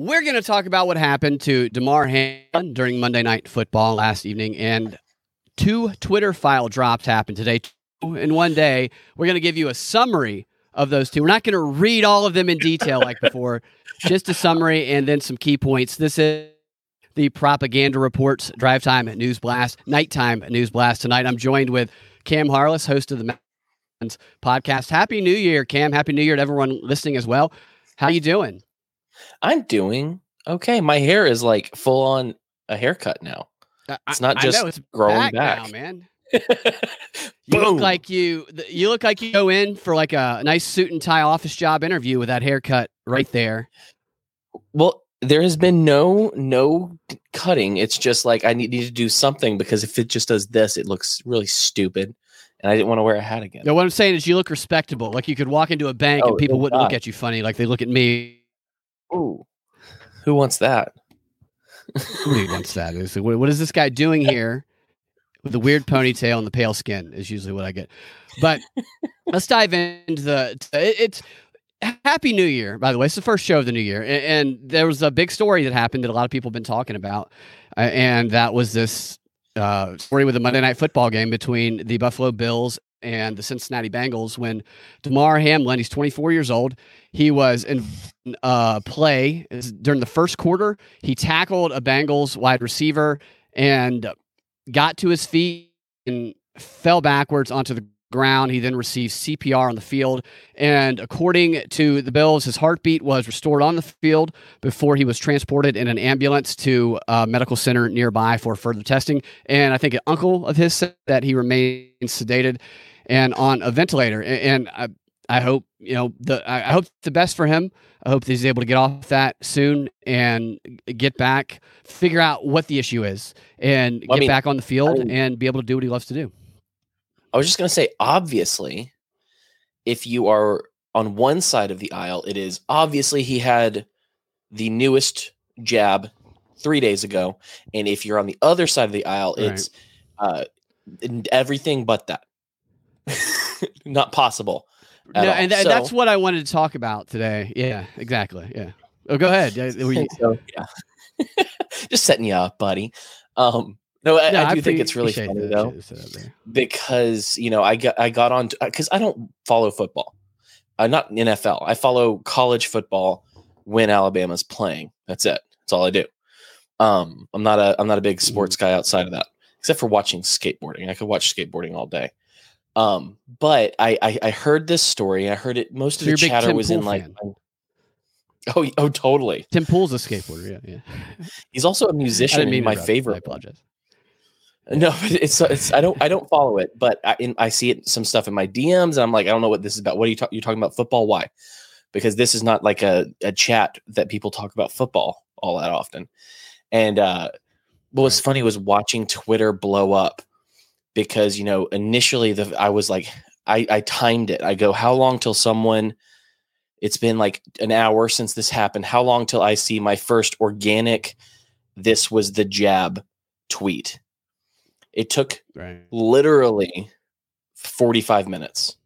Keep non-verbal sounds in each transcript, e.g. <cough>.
We're going to talk about what happened to Damar Hamlin during Monday Night Football last evening, and two Twitter file drops happened today. In one day, we're going to give you a summary of those two. We're not going to read all of them in detail like before, <laughs> just a summary and then some key points. This is the Propaganda Reports Drive Time News Blast, Nighttime News Blast tonight. I'm joined with Cam Harless, host of the podcast. Happy New Year, Cam. Happy New Year to everyone listening as well. How you doing? I'm doing okay. My hair is like full on a haircut now. It's not just know, it's growing back, back. now, man. <laughs> You look like you you look like you go in for like a nice suit and tie office job interview with that haircut right there. well, there has been no no cutting. It's just like I need, need to do something because if it just does this, it looks really stupid, and I didn't want to wear a hat again. No, what I'm saying is you look respectable. Like you could walk into a bank Oh, and people wouldn't look at you funny like they look at me. Ooh, who wants that? Who wants that? What is this guy doing here with the weird ponytail and the pale skin? Is usually what I get. But let's dive into the. it- It's Happy New Year, by the way. It's the first show of the new year, and, and there was a big story that happened that a lot of people have been talking about, and that was this uh, story with the Monday Night Football game between the Buffalo Bills and the Cincinnati Bengals when Damar Hamlin, he's 24 years old, he was in uh, play during the first quarter. He tackled a Bengals wide receiver and got to his feet and fell backwards onto the ground. He then received CPR on the field. And according to the Bills, his heartbeat was restored on the field before he was transported in an ambulance to a medical center nearby for further testing. And I think an uncle of his said that he remains sedated and on a ventilator. A- And I, I hope, you know, the I I hope the best for him. I hope that he's able to get off that soon and get back, figure out what the issue is, and Well, I get mean- back on the field I mean- and be able to do what he loves to do. I was just going to say, obviously, if you are on one side of the aisle, it is obviously he had the newest jab three days ago. And if you're on the other side of the aisle, Right. it's uh, everything but that. <laughs> Not possible. No, and tha- So- that's what I wanted to talk about today. Yeah, exactly. Yeah. Oh, go ahead. <laughs> You- So, yeah. <laughs> just setting you up, buddy. Um, no, I, No, I do think it's really funny that though. shit that's out there. because you know I got I got on because I don't follow football. I'm not NFL. I follow college football when Alabama's playing. That's it. That's all I do. Um, I'm not a I'm not a big sports Mm-hmm. guy outside of that, except for watching skateboarding. I could watch skateboarding all day. Um, but I I, I heard this story. I heard it. Most of the chatter Tim was in like. fan. Oh, oh, totally. Tim Pool's a skateboarder. Yeah, yeah. He's also a musician. mean and my interrupt. I favorite. apologize. No, it's it's I don't I don't follow it, but I in, I see it some stuff in my DMs, and I'm like, I don't know what this is about. What are you talking? You talking about football? Why? Because this is not like a a chat that people talk about football all that often. And uh, what was funny was watching Twitter blow up because you know initially the I was like I I timed it. I go, how long till someone? It's been like an hour since this happened. How long till I see my first organic? This was the jab tweet. It took Right. literally 45 minutes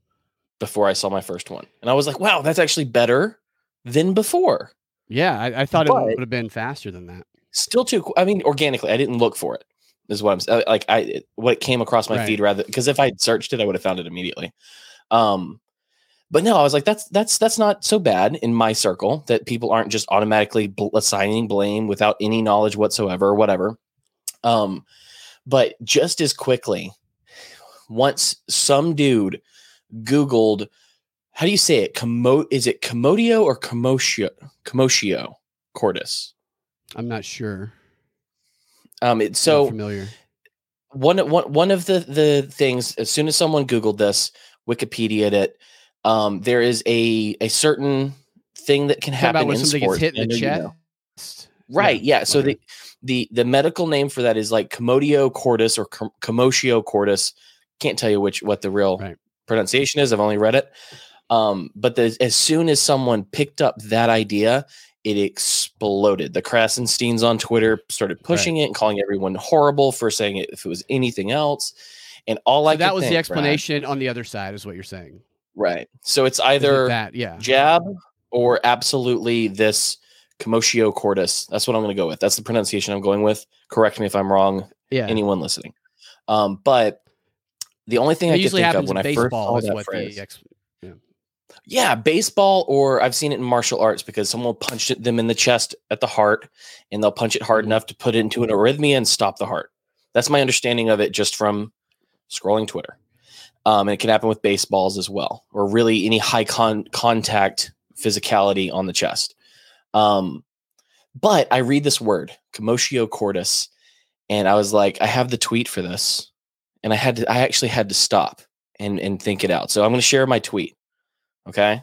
before I saw my first one. And I was like, wow, that's actually better than before. Yeah, I, I thought it would have been faster than that. Still too. I mean, organically, I didn't look for it. Is what I'm uh, like. I what came across my Right. feed rather because if I'd searched it, I would have found it immediately. Um, but no, I was like, that's that's that's not so bad in my circle that people aren't just automatically bl- assigning blame without any knowledge whatsoever or whatever. Um, but just as quickly, once some dude Googled, how do you say it? Commo- is it Commotio or Commotio? Commotio cordis. I'm not sure. Um, it, Not so familiar. one one one of the the things as soon as someone googled this wikipedia it um there is a a certain thing that can happen about when in sports. gets hit in the know you chest. know. right yeah, so okay. the the the medical name for that is like commotio cordis or com- commotio cordis can't tell you which what the real Right. pronunciation is i've only read it um but the, as soon as someone picked up that idea it exploded the krassensteins on twitter started pushing it and calling everyone horrible for saying it if it was anything else and all So I that was the think, Brad- explanation on the other side, is what you're saying. right? So it's either that, yeah. jab or absolutely this commotio cordis. That's what I'm going to go with. That's the pronunciation I'm going with. Correct me if I'm wrong. Yeah. Anyone listening? Um, but the only thing It I could usually think of happens when in I first baseball, saw is that what phrase, the ex- yeah, baseball, or I've seen it in martial arts because someone punched them in the chest at the heart, and they'll punch it hard Mhm. enough to put it into an arrhythmia and stop the heart. That's my understanding of it just from scrolling Twitter. Um, and it can happen with baseballs as well, or really any high con- contact physicality on the chest. Um, but I read this word, commotio cordis, and I was like, I have the tweet for this, and I had to, I actually had to stop and and think it out. So I'm going to share my tweet. Okay.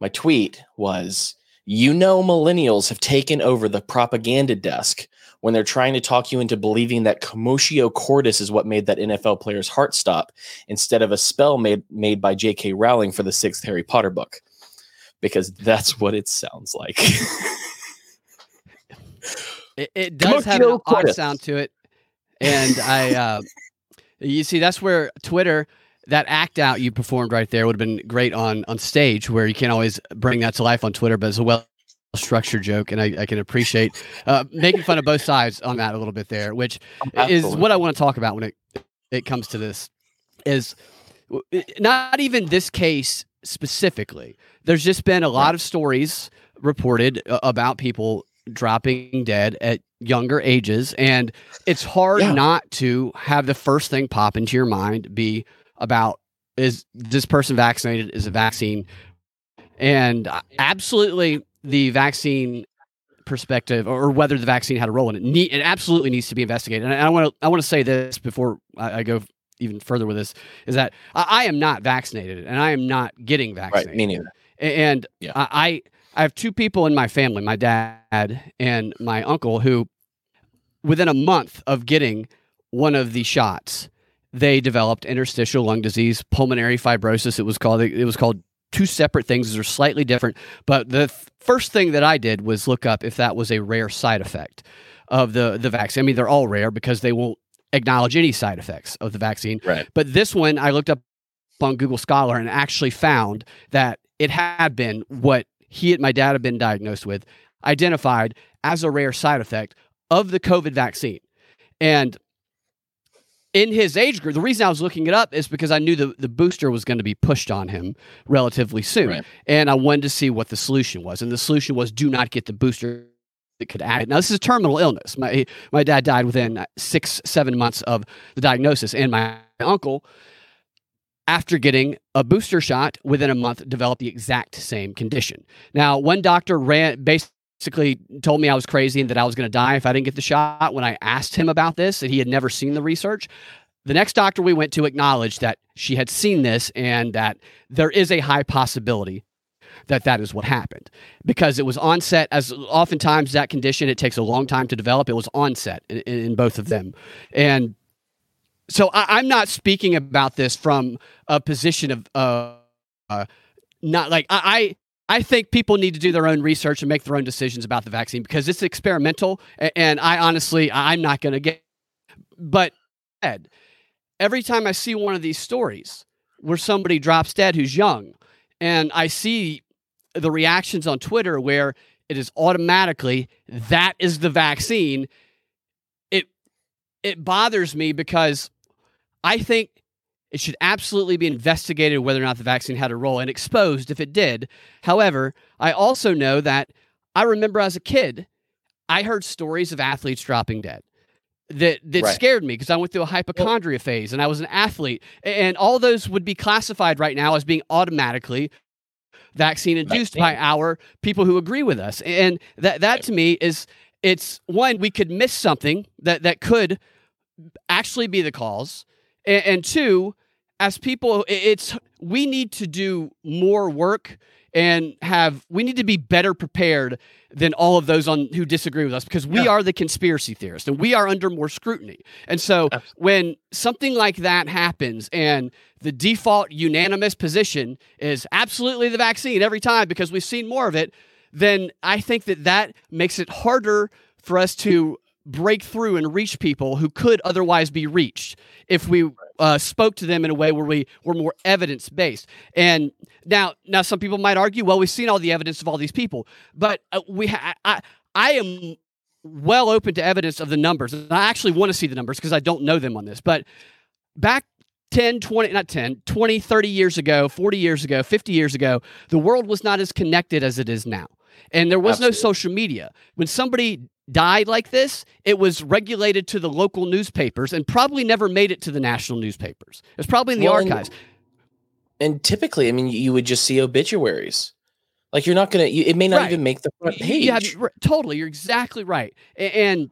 My tweet was You know, millennials have taken over the propaganda desk when they're trying to talk you into believing that commotio cordis is what made that NFL player's heart stop instead of a spell made, made by J.K. Rowling for the sixth Harry Potter book. Because that's what it sounds like. It, it does have an odd sound to it, and I, uh, you see, that's where Twitter, that act out you performed right there would have been great on on stage, where you can't always bring that to life on Twitter, but it's a well structured joke, and I, I can appreciate uh, making fun of both sides on that a little bit there, which is what I want to talk about when it it comes to this. Is not even this case specifically. There's just been a lot of stories reported uh, about people dropping dead at younger ages and it's hard Yeah. not to have the first thing pop into your mind be about is this person vaccinated is a vaccine and absolutely the vaccine perspective or whether the vaccine had a role in it need, it absolutely needs to be investigated and i want to i want to say this before I, I go even further with this is that I, I am not vaccinated and i am not getting vaccinated right. Me neither. And Yeah. I I have two people in my family, my dad and my uncle, who within a month of getting one of the shots, they developed interstitial lung disease, pulmonary fibrosis. It was called it was called two separate things. They're slightly different. But the th- first thing that I did was look up if that was a rare side effect of the the vaccine. I mean, they're all rare because they won't acknowledge any side effects of the vaccine. Right. But this one, I looked up on Google Scholar and actually found that it had been what he and my dad had been diagnosed with, identified as a rare side effect of the COVID vaccine. And in his age group, the reason I was looking it up is because I knew the, the booster was going to be pushed on him relatively soon. Right. And I wanted to see what the solution was. And the solution was do not get the booster that could add it. Now, this is a terminal illness. My, my dad died within six, seven months of the diagnosis. And my uncle, after getting a booster shot within a month, developed the exact same condition. Now, one doctor ran basically told me I was crazy and that I was going to die if I didn't get the shot. When I asked him about this, that he had never seen the research, the next doctor we went to acknowledged that she had seen this and that there is a high possibility that that is what happened because it was onset as oftentimes that condition it takes a long time to develop it was onset in, in both of them and so I, I'm not speaking about this from a position of uh, uh, not like I, I think people need to do their own research and make their own decisions about the vaccine because it's experimental, and I honestly I'm not going to get. But Ed, every time I see one of these stories where somebody drops dead who's young, and I see the reactions on Twitter where it is automatically that is the vaccine. It it bothers me because I think it should absolutely be investigated whether or not the vaccine had a role and exposed if it did. However, I also know that I remember as a kid, I heard stories of athletes dropping dead that that Right. scared me because I went through a hypochondria phase and I was an athlete, and all those would be classified right now as being automatically vaccine induced by our people who agree with us, and that that to me is it's one we could miss something that that could actually be the cause, and, and two, as people, it's we need to do more work and have we need to be better prepared than all of those on who disagree with us because we Yeah. are the conspiracy theorists and we are under more scrutiny. And so Absolutely. when something like that happens and the default unanimous position is absolutely the vaccine every time because we've seen more of it, then I think that that makes it harder for us to break through and reach people who could otherwise be reached if we uh, spoke to them in a way where we were more evidence based. And now, now some people might argue, well, we've seen all the evidence of all these people, but uh, we, ha- I, I am well open to evidence of the numbers. And I actually want to see the numbers because I don't know them on this. But back 10, 20, not 10, 20, 30 years ago, 40 years ago, 50 years ago, the world was not as connected as it is now. And there was no social media. When somebody died like this, it was regulated to the local newspapers and probably never made it to the national newspapers. It's probably in the Well, archives. And typically, I mean, you would just see obituaries. Like you're not gonna. You, it may not Right. even make the front page. you have- totally, you're exactly right. And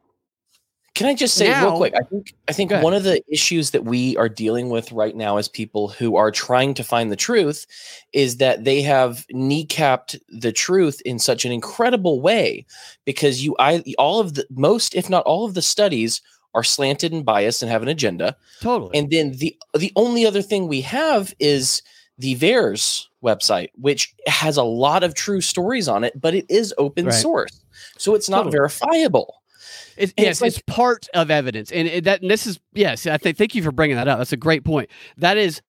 Can I just say Now- real quick? I think I think one of the issues that we are dealing with right now as people who are trying to find the truth is that they have kneecapped the truth in such an incredible way because you I all of the most if not all of the studies are slanted and biased and have an agenda. totally. And then the the only other thing we have is the VAERS website, which has a lot of true stories on it, but it is open Right. source. So it's not Totally. verifiable. It's, And yes, it's it's part of evidence, and it, that and this is yes. I think thank you for bringing that up. That's a great point. That is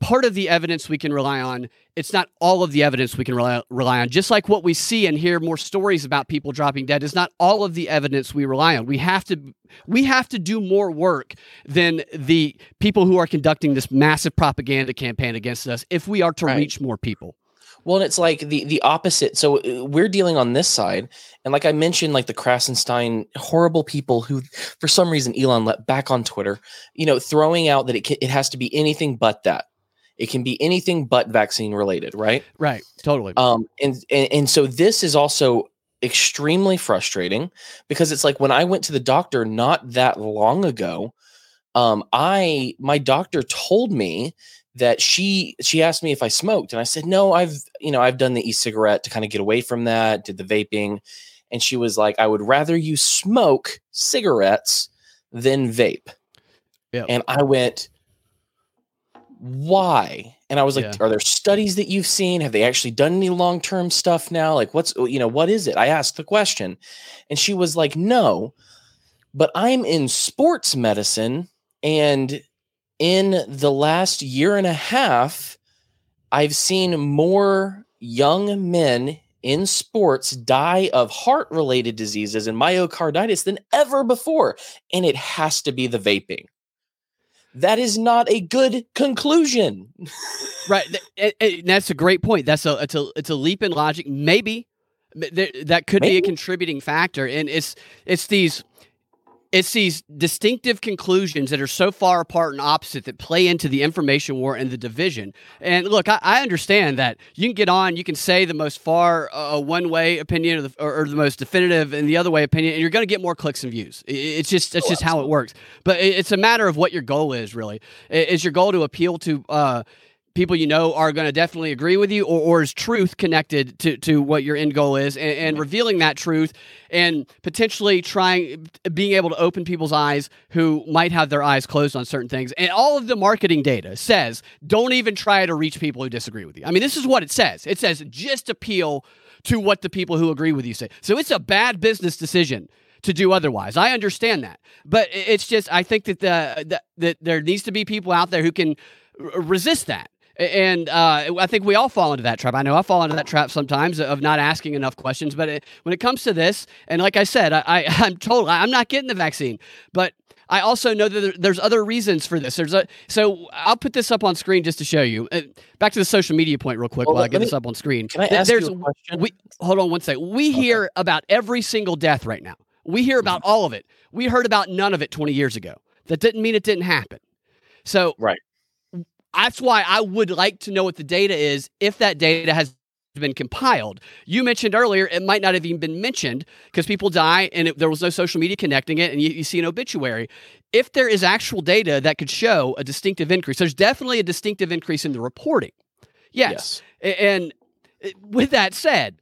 part of the evidence we can rely on. It's not all of the evidence we can rely, rely on. Just like what we see and hear more stories about people dropping dead is not all of the evidence we rely on. We have to we have to do more work than the people who are conducting this massive propaganda campaign against us if we are to Right. reach more people. Well, and it's like the the opposite. So uh, we're dealing on this side, and like I mentioned, like the Krassenstein horrible people who, for some reason, Elon let back on Twitter, you know, throwing out that it can, it has to be anything but that. It can be anything but vaccine related, right? Right. Totally. Um, and, and and so this is also extremely frustrating because it's like when I went to the doctor not that long ago, um, I my doctor told me that she she asked me if I smoked, and I said no. I've you know I've done the e-cigarette to kind of get away from that, did the vaping, and she was like, I would rather you smoke cigarettes than vape. Yep. And I went, why? And I was like, Yeah. are there studies that you've seen? Have they actually done any long term stuff now? Like, what's, you know, what is it? I asked the question. And she was like, no, but I'm in sports medicine. And in the last year and a half, I've seen more young men in sports die of heart related diseases and myocarditis than ever before. And it has to be the vaping. That is not a good conclusion. Right. and- and eh, eh, that's a great point. That's a it's a it's a leap in logic. Maybe that could be a contributing factor, and it's it's these it's these distinctive conclusions that are so far apart and opposite that play into the information war and the division. And look, I, I understand that you can get on, you can say the most far uh, one way opinion or the, or, or the most definitive and the other way opinion, and you're going to get more clicks and views. It's just that's Oh, just how it works. But it- it's a matter of what your goal is. Really, is your goal to appeal to uh, people you know are going to definitely agree with you, or, or is truth connected to, to what your end goal is, and, and mm-hmm. revealing that truth, and potentially trying being able to open people's eyes who might have their eyes closed on certain things. And all of the marketing data says don't even try to reach people who disagree with you. I mean, this is what it says. It says just appeal to what the people who agree with you say. So it's a bad business decision to do otherwise. I understand that, but it's just I think that the that, that there needs to be people out there who can resist that And uh, I think we all fall into that trap. I know I fall into that trap sometimes of not asking enough questions. But it, when it comes to this, and like I said, I, I, <laughs> I'm told I'm not getting the vaccine. But I also know that there's other reasons for this. There's a so I'll put this up on screen just to show you. Uh, back to the social media point, real quick, well, while I get me, this up on screen. Can I ask there's, you a question? We, hold on one second. We okay. hear about every single death right now. We hear about mm-hmm. all of it. We heard about none of it 20 years ago. That didn't mean it didn't happen. So right that's why I would like to know what the data is if that data has been compiled. You mentioned earlier it might not have even been mentioned because people die and it, there was no social media connecting it, and you, you, see an obituary. If there is actual data that could show a distinctive increase, there's definitely a distinctive increase in the reporting. Yes. yes. And uh, with that said,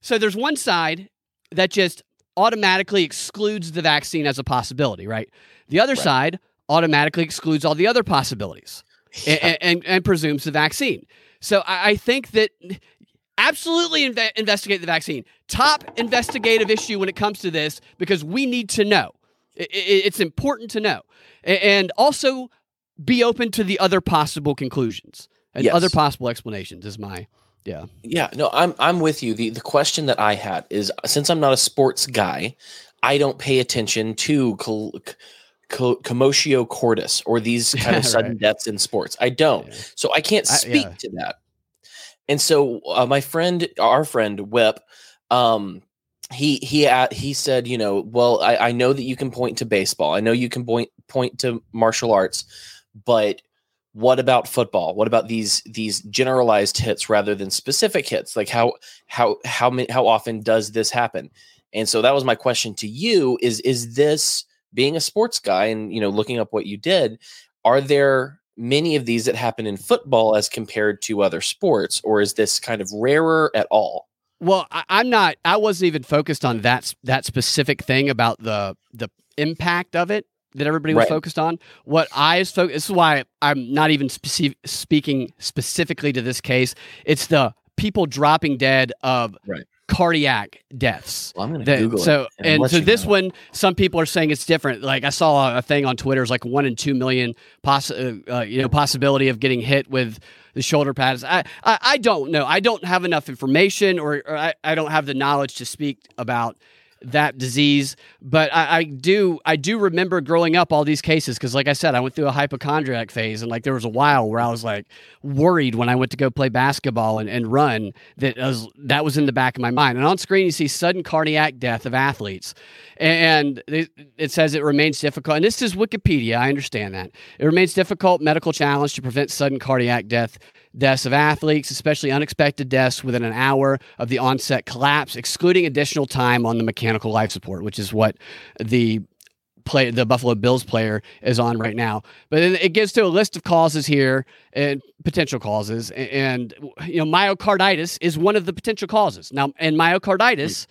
so there's one side that just automatically excludes the vaccine as a possibility, right? The other right. side automatically excludes all the other possibilities yeah. and, and, and, presumes the vaccine. So I, I think that absolutely inve- investigate the vaccine. Top investigative issue when it comes to this because we need to know. It, it, it's important to know. And also be open to the other possible conclusions and yes. other possible explanations is my yeah. Yeah, no, I'm I'm with you. The the question that I had is since I'm not a sports guy, I don't pay attention to col- co- commotio cordis or these <laughs> kind of sudden right. deaths in sports. I don't. Yeah. So I can't speak I, yeah. to that. And so uh, my friend, our friend Whip, um, he he uh, he said, you know, well, I, I know that you can point to baseball. I know you can point point to martial arts, but what about football? What about these these generalized hits rather than specific hits? Like how how how many how often does this happen? And so that was my question to you: is is this being a sports guy and you know looking up what you did are there many of these that happen in football as compared to other sports or is this kind of rarer at all? Well I, i'm not i wasn't even focused on that that specific thing about the the impact of it that everybody was right. focused on. What i is focused this is why i'm not even speci- speaking specifically to this case. It's the people dropping dead of right cardiac deaths. Well, I'm going to Google so, it. And, and so this know. one, some people are saying it's different. Like I saw a thing on Twitter, it's like one in two million poss- uh, uh, you know, possibility of getting hit with the shoulder pads. I, I, I don't know. I don't have enough information or, or I, I don't have the knowledge to speak about that disease. But I, I do I do remember growing up all these cases because, like I said, I went through a hypochondriac phase, and like there was a while where I was like worried when I went to go play basketball and, and run that was that was in the back of my mind. And on screen, you see sudden cardiac death of athletes, and it, it says it remains difficult. And this is Wikipedia. I understand that it remains difficult medical challenge to prevent sudden cardiac death deaths of athletes, especially unexpected deaths within an hour of the onset collapse, excluding additional time on the mechanical life support, which is what the play the Buffalo Bills player is on right now. But it gives to a list of causes here and potential causes, and you know myocarditis is one of the potential causes. Now, and myocarditis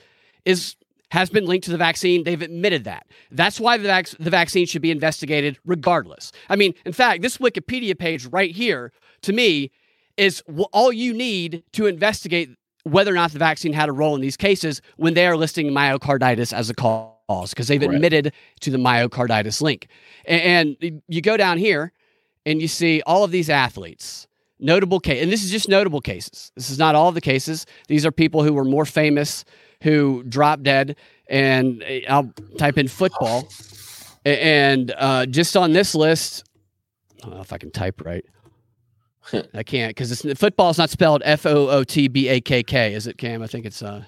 is has been linked to the vaccine. They've admitted that. That's why the, vac- the vaccine should be investigated regardless. I mean, in fact, this Wikipedia page right here, to me, is all you need to investigate whether or not the vaccine had a role in these cases when they are listing myocarditis as a cause because they've admitted to the myocarditis link. And, and, you go down here and you see all of these athletes, notable case, and this is just notable cases. This is not all of the cases. These are people who were more famous who dropped dead. And eh, I'll type in football, and uh, just on this list, I don't know if I can type right. I can't because football is not spelled F O O T B A K K, is it, Cam? I think it's uh.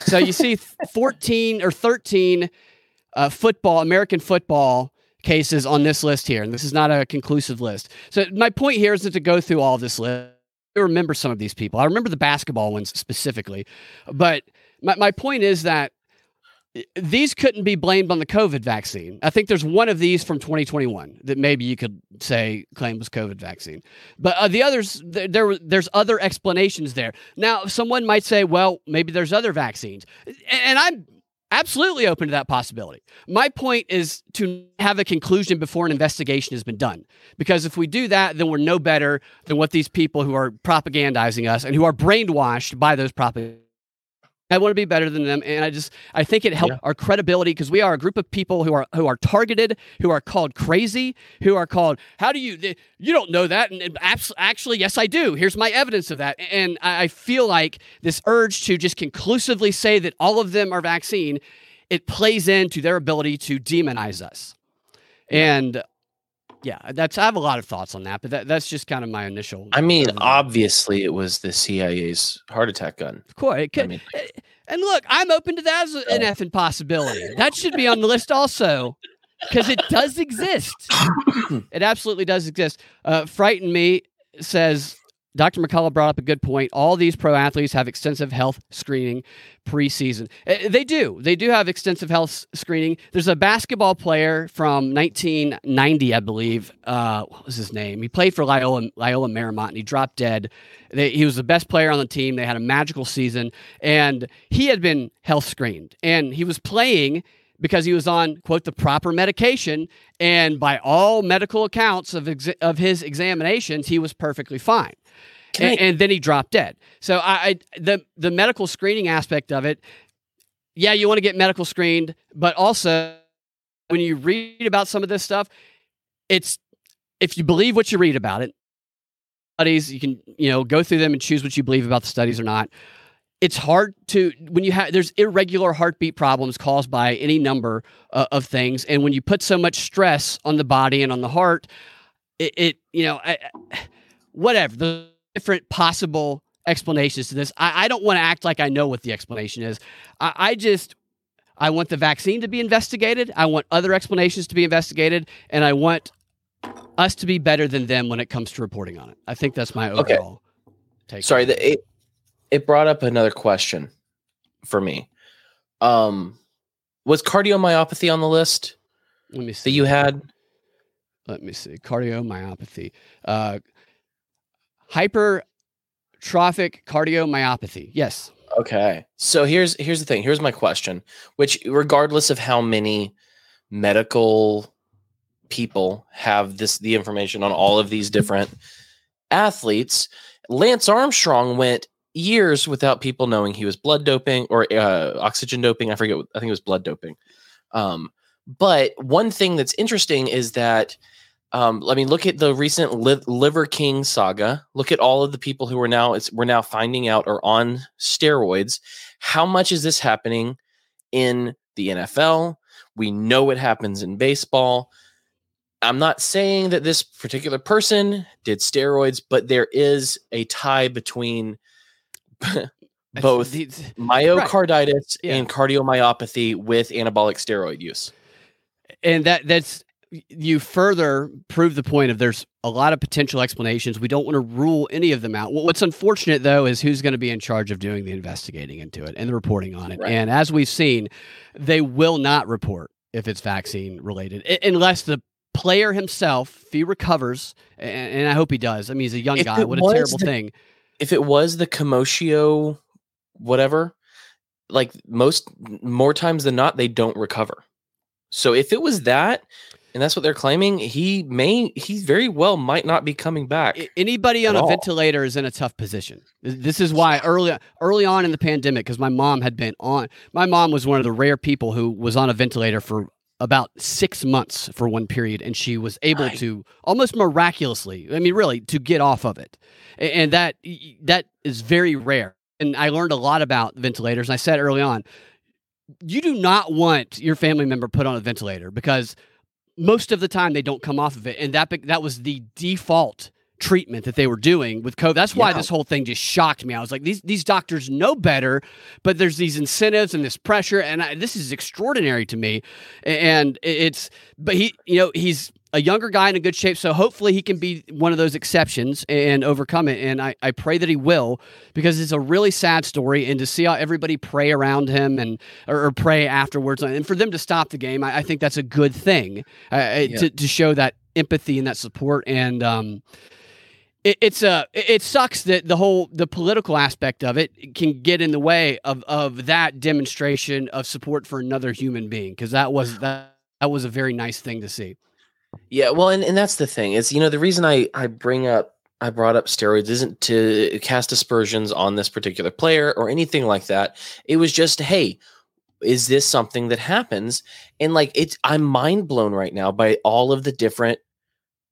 So you see, <laughs> fourteen or thirteen uh, football, American football cases on this list here, and this is not a conclusive list. So my point here isn't to go through all this list. I remember some of these people. I remember the basketball ones specifically, but my my point is that these couldn't be blamed on the COVID vaccine. I think there's one of these from 2021 that maybe you could say claim was COVID vaccine, but uh, the others there, there there's other explanations there. Now, someone might say, well, maybe there's other vaccines, and I'm absolutely open to that possibility. My point is to have a conclusion before an investigation has been done, because if we do that, then we're no better than what these people who are propagandizing us and who are brainwashed by those propaganda I want to be better than them, and I just I think it helped Yeah. our credibility because we are a group of people who are who are targeted, who are called crazy, who are called how do you you don't know that, and, and abs- actually yes I do. Here's my evidence of that, and I, I feel like this urge to just conclusively say that all of them are vaccine, it plays into their ability to demonize us, and yeah, that's I have a lot of thoughts on that, but that, that's just kind of my initial. I mean, obviously, it was the CIA's heart attack gun. Of course, it could, I mean, And look, I'm open to that as an effing possibility. That should be on the list also, because it does exist. <coughs> it absolutely does exist. Uh, Frighten Me says Dr. McCullough brought up a good point. All these pro athletes have extensive health screening preseason. Uh, They do. They do have extensive health screening. There's a basketball player from 1990, I believe. Uh, what was his name? He played for Loyola, Loyola Marymount, and he dropped dead. They, he was the best player on the team. They had a magical season, and he had been health screened, and he was playing because he was on quote the proper medication, and by all medical accounts of ex- of his examinations, he was perfectly fine. And, and then he dropped dead. So I, I the the medical screening aspect of it, yeah, you want to get medical screened, but also when you read about some of this stuff, it's if you believe what you read about it, studies you can you know go through them and choose what you believe about the studies or not. It's hard to when you have there's irregular heartbeat problems caused by any number uh, of things, and when you put so much stress on the body and on the heart, it, it you know I, whatever the different possible explanations to this. I, I don't want to act like I know what the explanation is. I, I just I want the vaccine to be investigated. I want other explanations to be investigated, and I want us to be better than them when it comes to reporting on it. I think that's my Okay. overall take. Sorry, the, it it brought up another question for me. Um, was cardiomyopathy on the list Let me that see. you had? Let me see. Cardiomyopathy. Uh, hypertrophic cardiomyopathy. Yes. Okay. So here's here's the thing. Here's my question. Which, regardless of how many medical people have this the information on all of these different athletes, Lance Armstrong went years without people knowing he was blood doping or uh, oxygen doping. I forget. I think it was blood doping. Um, but one thing that's interesting is that um, I mean, look at the recent Li- Liver King saga. Look at all of the people who are now it's we're now finding out are on steroids. How much is this happening in the NFL? We know it happens in baseball. I'm not saying that this particular person did steroids, but there is a tie between <laughs> both myocarditis Yeah. and cardiomyopathy with anabolic steroid use. and that that's you further prove the point of there's a lot of potential explanations. We don't want to rule any of them out. What's unfortunate though is who's going to be in charge of doing the investigating into it and the reporting on it. Right. And as we've seen, they will not report if it's vaccine related unless the player himself, if he recovers, and, and I hope he does. I mean, he's a young If guy. What a terrible the- thing. If it was the commotio whatever like most more times than not they don't recover so if it was that and that's what they're claiming he may he very well might not be coming back Anybody on a all. ventilator is in a tough position. This is why early early on in the pandemic, because my mom had been on. My mom was one of the rare people who was on a ventilator for about six months for one period, and she was able Right. to almost miraculously. I mean, really, to get off of it, and that that is very rare. And I learned a lot about ventilators. And I said early on, you do not want your family member put on a ventilator because most of the time they don't come off of it and that that was the default treatment that they were doing with covid that's why Yeah. this whole thing just shocked me i was like these these doctors know better but there's these incentives and this pressure and I, this is extraordinary to me and it's but he you know he's a younger guy in a good shape so hopefully he can be one of those exceptions and overcome it and i, I pray that he will because it's a really sad story and to see how everybody pray around him and or, or pray afterwards and for them to stop the game i, I think that's a good thing uh, Yeah. to, to show that empathy and that support and um it, it's a it it sucks that the whole the political aspect of it can get in the way of of that demonstration of support for another human being because that was that that was a very nice thing to see yeah well and, and that's the thing is you know the reason i i bring up I brought up steroids isn't to cast aspersions on this particular player or anything like that. It was just, hey, is this something that happens? And like it's I'm mind blown right now by all of the different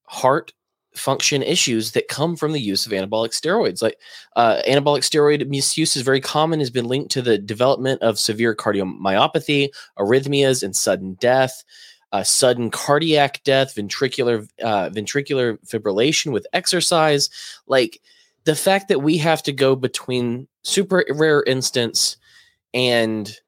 heart function issues that come from the use of anabolic steroids. Like uh, anabolic steroid misuse is very common, has been linked to the development of severe cardiomyopathy, arrhythmias, and sudden death. Uh, sudden cardiac death, ventricular uh, ventricular fibrillation with exercise, like the fact that we have to go between super rare instance and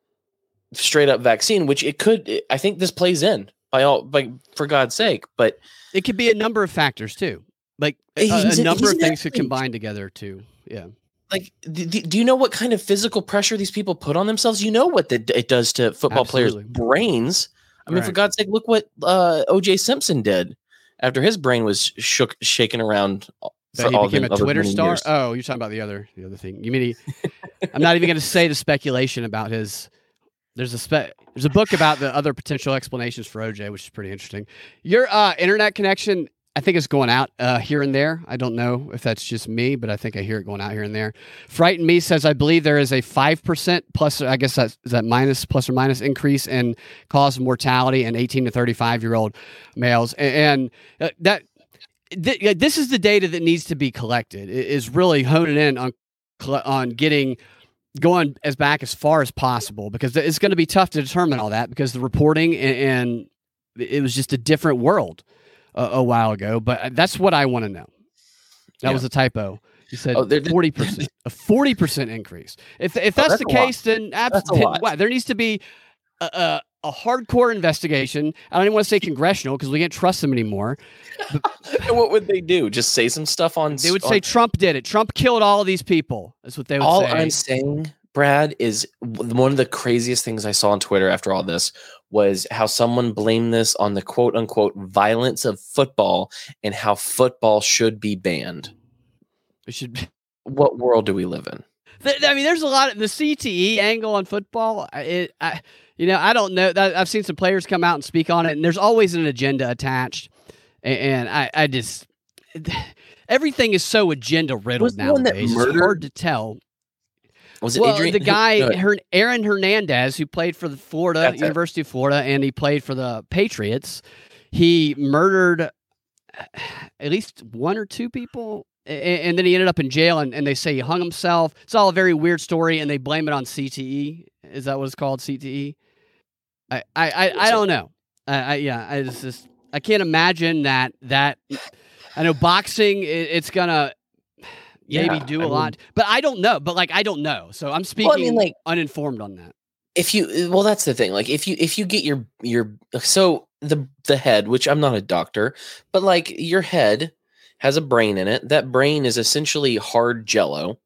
straight up vaccine, which it could. I think this plays in by all, by for God's sake. But it could be a number of factors too, like a, a number of things could combine together too. Yeah. Like, do, do you know what kind of physical pressure these people put on themselves? You know what the, it does to football Absolutely. players' brains. I mean, right. for God's sake, look what uh, O.J. Simpson did after his brain was shook, shaking around. That he became a Twitter star. Years. Oh, you're talking about the other, the other thing. You mean he? I'm not even going to say the speculation about his. There's a spe- There's a book about the other potential explanations for OJ, which is pretty interesting. Your uh, internet connection I think is going out uh, here and there. I don't know if that's just me, but I think I hear it going out here and there. Frighten Me says, I believe there is a 5% plus, I guess that's that minus, plus or minus increase in cause of mortality in 18 to 35 year old males. And, and uh, that, th- this is the data that needs to be collected, is really honing in on, on getting going as back as far as possible because it's going to be tough to determine all that because the reporting and, and it was just a different world a, a while ago, but uh, that's what I want to know. That yeah. was a typo. You said oh, forty percent, a forty percent increase. If if that's, oh, that's the case, then absolutely, wow, there needs to be a, a, a, hardcore investigation. I don't even want to say congressional because we can't trust them anymore. <laughs> what would they do? Just say some stuff on? They would on, say Trump did it. Trump killed all of these people. That's what they would all say. All I'm saying, Brad, is one of the craziest things I saw on Twitter after all this was how someone blamed this on the quote unquote violence of football and how football should be banned. It should be. What world do we live in? I mean, there's a lot of the CTE angle on football. It, I, you know, I don't know. I've seen some players come out and speak on it, and there's always an agenda attached. And I, I just, <sighs> everything is so agenda riddled nowadays. It's hard to tell. Was it well, Adrian? the <laughs> guy, her, Aaron Hernandez, who played for the Florida That's University it. of Florida, and he played for the Patriots. He murdered <sighs> at least one or two people, and, then he ended up in jail. And, and, they say he hung himself. It's all a very weird story, and they blame it on CTE. Is that what it's called? CTE? I I I, I don't know. I, I yeah. I just I can't imagine that that. I know boxing. It, it's gonna maybe yeah, do a I lot, mean, but I don't know. But like, I don't know. So I'm speaking well, I mean, like, uninformed on that. If you, uh, well, that's the thing. Like, if you, if you get your, your, so the, the head, which I'm not a doctor, but like your head has a brain in it. That brain is essentially hard jello.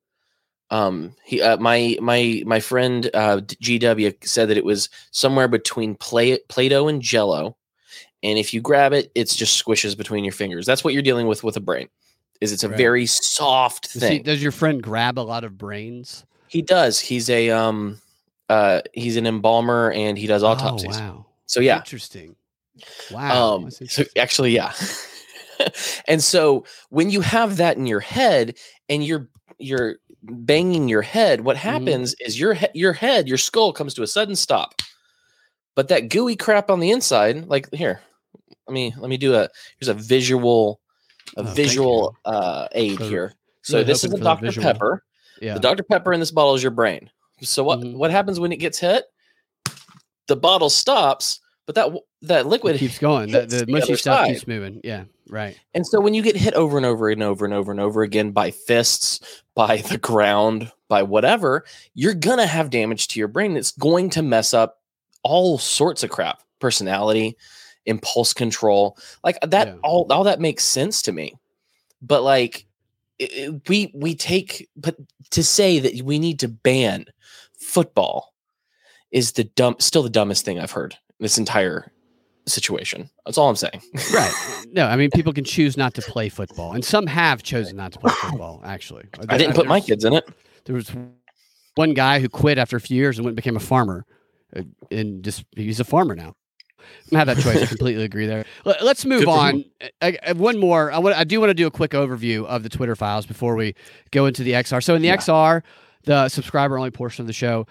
Um, he, uh, my, my, my friend, uh, GW said that it was somewhere between play, Play-Doh and jello. And if you grab it, it's just squishes between your fingers. That's what you're dealing with with a brain is it's a right. very soft does thing. He, does your friend grab a lot of brains? He does. He's a um uh he's an embalmer and he does autopsies. Oh, wow. So yeah. Interesting. Wow. Um so actually yeah. <laughs> <laughs> and so when you have that in your head and you're you're banging your head, what mm-hmm. happens mm-hmm. is your he- your head, your skull comes to a sudden stop. But that gooey crap on the inside, like here, let me let me do a here's a visual a oh, visual uh, aid so, here. So this is a Dr. Pepper. Yeah. The Dr. Pepper in this bottle is your brain. So what mm-hmm. what happens when it gets hit? The bottle stops, but that that liquid it keeps going. The, the mushy stuff side. keeps moving. Yeah, right. And so when you get hit over and over and over and over and over again by fists, <laughs> by the ground, by whatever, you're gonna have damage to your brain. It's going to mess up all sorts of crap, personality, impulse control like uh, that yeah. all all that makes sense to me but like it, we we take but to say that we need to ban football is the dumb still the dumbest thing i've heard this entire situation that's all i'm saying <laughs> right no i mean people can choose not to play football and some have chosen not to play <sighs> football actually i didn't put my kids in it there was one guy who quit after a few years and went and became a farmer uh, and just he's a farmer now I have that choice. I completely agree there. Let- Let's move Good on. I, I- one more. I, want, I do want to do a quick overview of the Twitter files before we go into the XR. So in the Yeah. XR, the subscriber only portion of the show,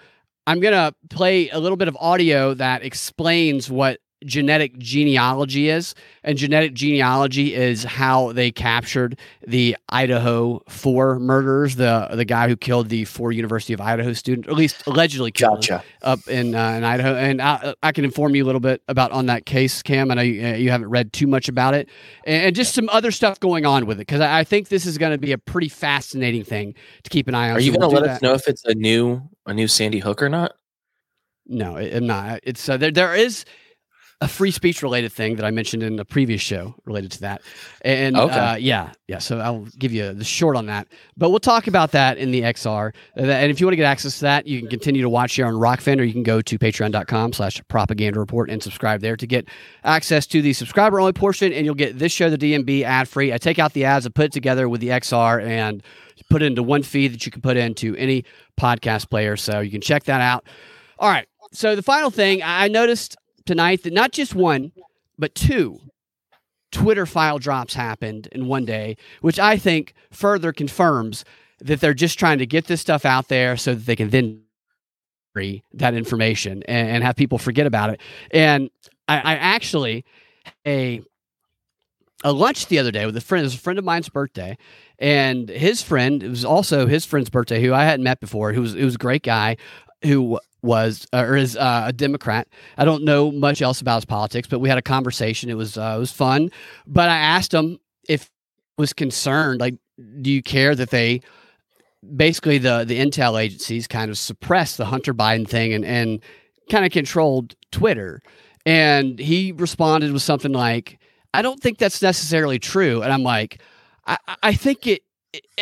I'm gonna play a little bit of audio that explains what genetic genealogy is and genetic genealogy is how they captured the Idaho 4 murders the the guy who killed the four University of Idaho student or at least allegedly killed Gotcha. up in uh, in Idaho, and I, I can inform you a little bit about on that case, Cam. I know you, uh, you haven't read too much about it, and, and just some other stuff going on with it because I, I think this is going to be a pretty fascinating thing to keep an eye on. Are you we'll going to do let us know if it's a new a new Sandy Hook or not? No, I'm not. It's uh, there. There is a free speech related thing that I mentioned in a previous show related to that, and Okay. uh, yeah, yeah. So I'll give you the short on that, but we'll talk about that in the XR. Uh, And if you want to get access to that, you can continue to watch here on Rokfin, or you can go to Patreon.com/slash Propaganda Report and subscribe there to get access to the subscriber only portion, and you'll get this show, the DNB, ad free. I take out the ads, I put it together with the XR, and put it into one feed that you can put into any podcast player. So you can check that out. All right. So the final thing I noticed tonight that not just one, but two Twitter file drops happened in one day, which I think further confirms that they're just trying to get this stuff out there so that they can then that information and, and have people forget about it. And I, I actually a a lunch the other day with a friend. It was a friend of mine's birthday, and his friend it was also his friend's birthday, who I hadn't met before. Who was who was a great guy, who was uh, or is uh, a Democrat. I don't know much else about his politics, but we had a conversation. It was uh, it was fun. But I asked him if was concerned, like, do you care that they basically the the intel agencies kind of suppressed the Hunter Biden thing and and kind of controlled Twitter? And he responded with something like, "I don't think that's necessarily true." And I'm like, I, I- think it.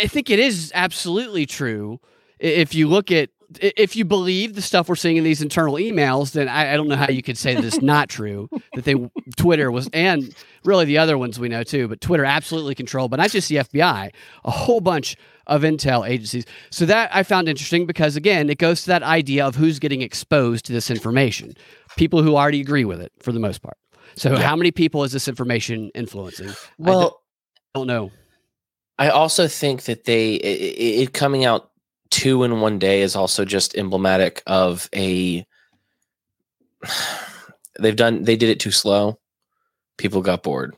I think it is absolutely true. If you look at if you believe the stuff we're seeing in these internal emails, then I, I don't know how you could say that it's not true. <laughs> That they Twitter was, and really the other ones we know too, but Twitter absolutely controlled, but not just the FBI, a whole bunch of intel agencies. So that I found interesting because again, it goes to that idea of who's getting exposed to this information. People who already agree with it for the most part. So Yeah. how many people is this information influencing? Well, I don't know. I also think that they it, it coming out two in one day is also just emblematic of a they've done they did it too slow. People got bored.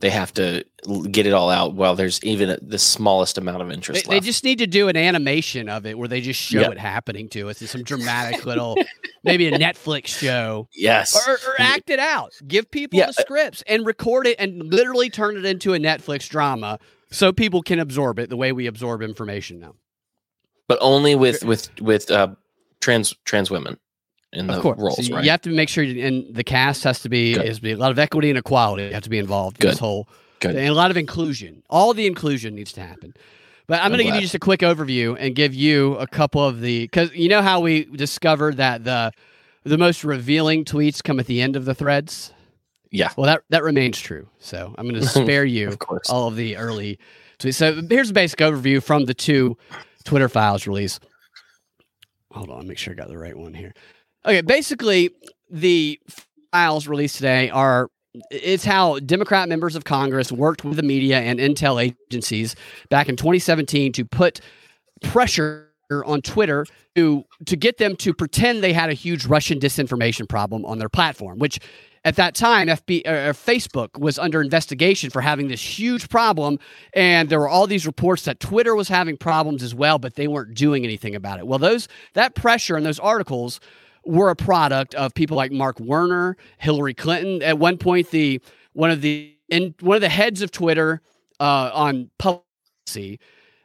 They have to get it all out while there's even a, the smallest amount of interest they left. just need to do an animation of it where they just show Yeah. it happening to us in some dramatic little, maybe a Netflix show, yes. or, or act it out. Give people Yeah, the uh, scripts and record it and literally turn it into a Netflix drama so people can absorb it the way we absorb information now. But only with with with uh trans trans women in the roles, So right? you have to make sure, you, and the cast has to be Good. to be a lot of equity and equality. You have to be involved in this Good. whole Good. and a lot of inclusion. All the inclusion needs to happen. But I'm I'm going to give you just a quick overview and give you a couple of the because you know how we discovered that the the most revealing tweets come at the end of the threads. Yeah. Well, that that remains true. So I'm going <laughs> to spare you Of course. all of the early tweets. So here's a basic overview from the two Twitter files release. Hold on, make sure I got the right one here. Okay, basically the files released today are it's how Democrat members of Congress worked with the media and intel agencies back in 2017 to put pressure on Twitter to to get them to pretend they had a huge Russian disinformation problem on their platform, which at that time FB Facebook was under investigation for having this huge problem and there were all these reports that Twitter was having problems as well but they weren't doing anything about it. Well, those that pressure and those articles were a product of people like Mark Warner, Hillary Clinton. At one point, the one of the in one of the heads of Twitter uh, on policy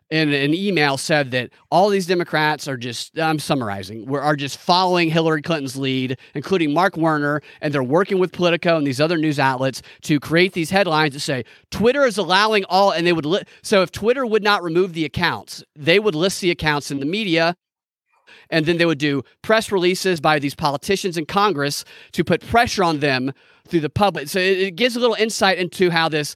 in an email said that all these Democrats are just I'm summarizing we're, are just following Hillary Clinton's lead, including Mark Warner, and they're working with Politico and these other news outlets to create these headlines that say Twitter is allowing all, and they would li- so if Twitter would not remove the accounts, they would list the accounts in the media and then they would do press releases by these politicians in Congress to put pressure on them through the public. So it, it gives a little insight into how this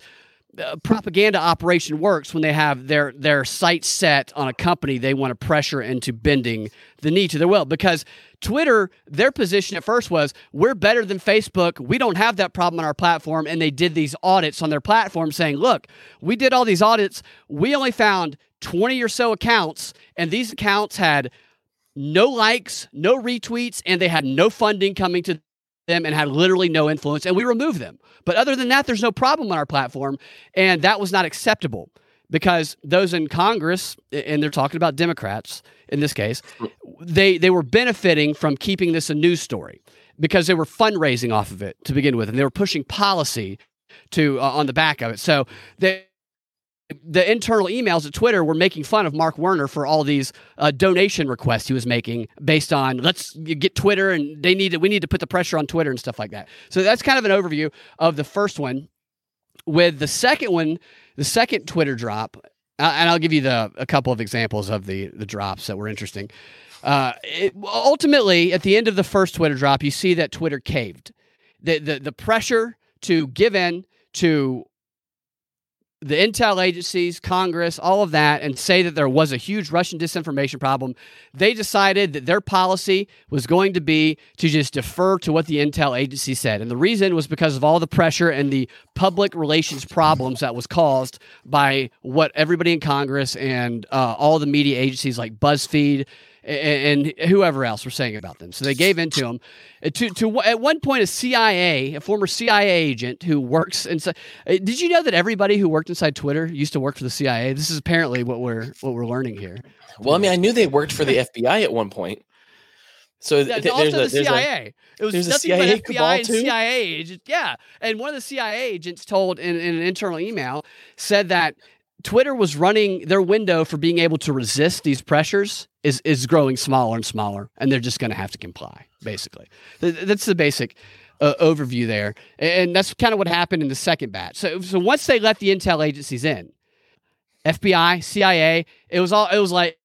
uh, propaganda operation works when they have their their sights set on a company they want to pressure into bending the knee to their will. Because Twitter their position at first was we're better than Facebook. We don't have that problem on our platform. And they did these audits on their platform saying look we did all these audits. We only found 20 or so accounts and these accounts had no likes no retweets and they had no funding coming to them and had literally no influence, and we removed them. But other than that, there's no problem on our platform, and that was not acceptable because those in Congress, and they're talking about Democrats in this case, they they were benefiting from keeping this a news story because they were fundraising off of it to begin with, and they were pushing policy to uh, on the back of it. So they the internal emails at Twitter were making fun of Mark Warner for all these uh, donation requests he was making based on let's get Twitter and they need to, we need to put the pressure on Twitter and stuff like that. So that's kind of an overview of the first one. With the second one, the second Twitter drop, uh, and I'll give you the a couple of examples of the the drops that were interesting. Uh, it, ultimately, at the end of the first Twitter drop, you see that Twitter caved. The the, the pressure to give in to the intel agencies, Congress, all of that, and say that there was a huge Russian disinformation problem, they decided that their policy was going to be to just defer to what the intel agency said. And the reason was because of all the pressure and the public relations problems that was caused by what everybody in Congress and uh, all the media agencies like BuzzFeed and, and whoever else were saying about them. So they gave in to them. Uh, to, to at one point, a CIA, a former CIA agent who works inside. Uh, did you know that everybody who worked inside Twitter used to work for the CIA? This is apparently what we're what we're learning here. Well, I mean, I knew they worked for the FBI at one point. So yeah, th- there's also a, the CIA. A, it was there's a nothing CIA but FBI and too? CIA agents. Yeah, and one of the CIA agents told in, in an internal email said that Twitter was running their window for being able to resist these pressures is is growing smaller and smaller, and they're just going to have to comply. Basically, that's the basic uh, overview there, and that's kind of what happened in the second batch. So, so once they let the intel agencies in, FBI, CIA, it was all it was like.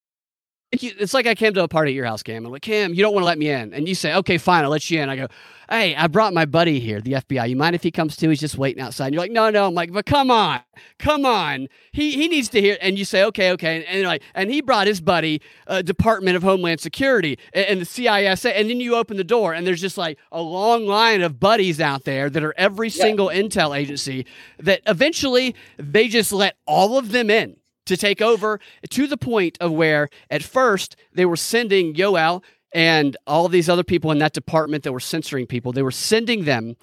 It's like I came to a party at your house, Cam. I'm like, Cam, you don't want to let me in. And you say, okay, fine, I'll let you in. I go, hey, I brought my buddy here, the FBI. You mind if he comes too? He's just waiting outside. And you're like, no, no. I'm like, but come on, come on. He he needs to hear. And you say, okay, okay. And, like, and he brought his buddy, uh, Department of Homeland Security, and, and the CISA. And then you open the door, and there's just like a long line of buddies out there that are every single intel agency. That eventually they just let all of them in to take over to the point of where at first they were sending Yoel and all these other people in that department that were censoring people, they were sending them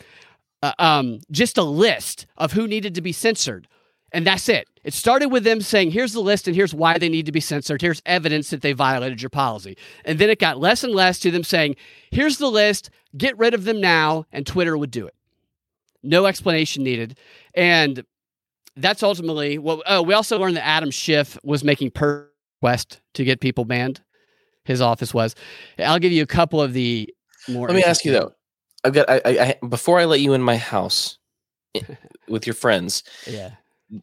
uh, um, just a list of who needed to be censored. And that's it. It started with them saying, here's the list and here's why they need to be censored. Here's evidence that they violated your policy. And then it got less and less to them saying, here's the list, get rid of them now, and Twitter would do it. No explanation needed. And that's ultimately what oh, we also learned that Adam Schiff was making per request to get people banned. His office was. I'll give you a couple of the more. Let me ask you though. I've got I, I, I before I let you in my house <laughs> with your friends. Yeah.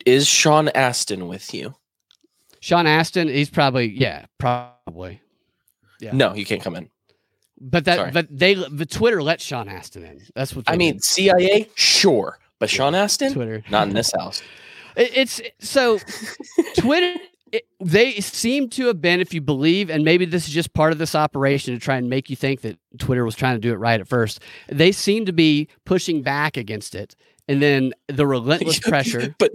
Is Sean Astin with you? Sean Astin, he's probably yeah, probably. Yeah. No, you can't come in. But that Sorry. but they the Twitter let Sean Astin in. That's what I mean, did. CIA, sure, but Sean Astin, Twitter. not in <laughs> this house. It- It's so Twitter. <laughs> It, they seem to have been, if you believe, and maybe this is just part of this operation to try and make you think that Twitter was trying to do it right at first. They seem to be pushing back against it, and then the relentless <laughs> pressure. but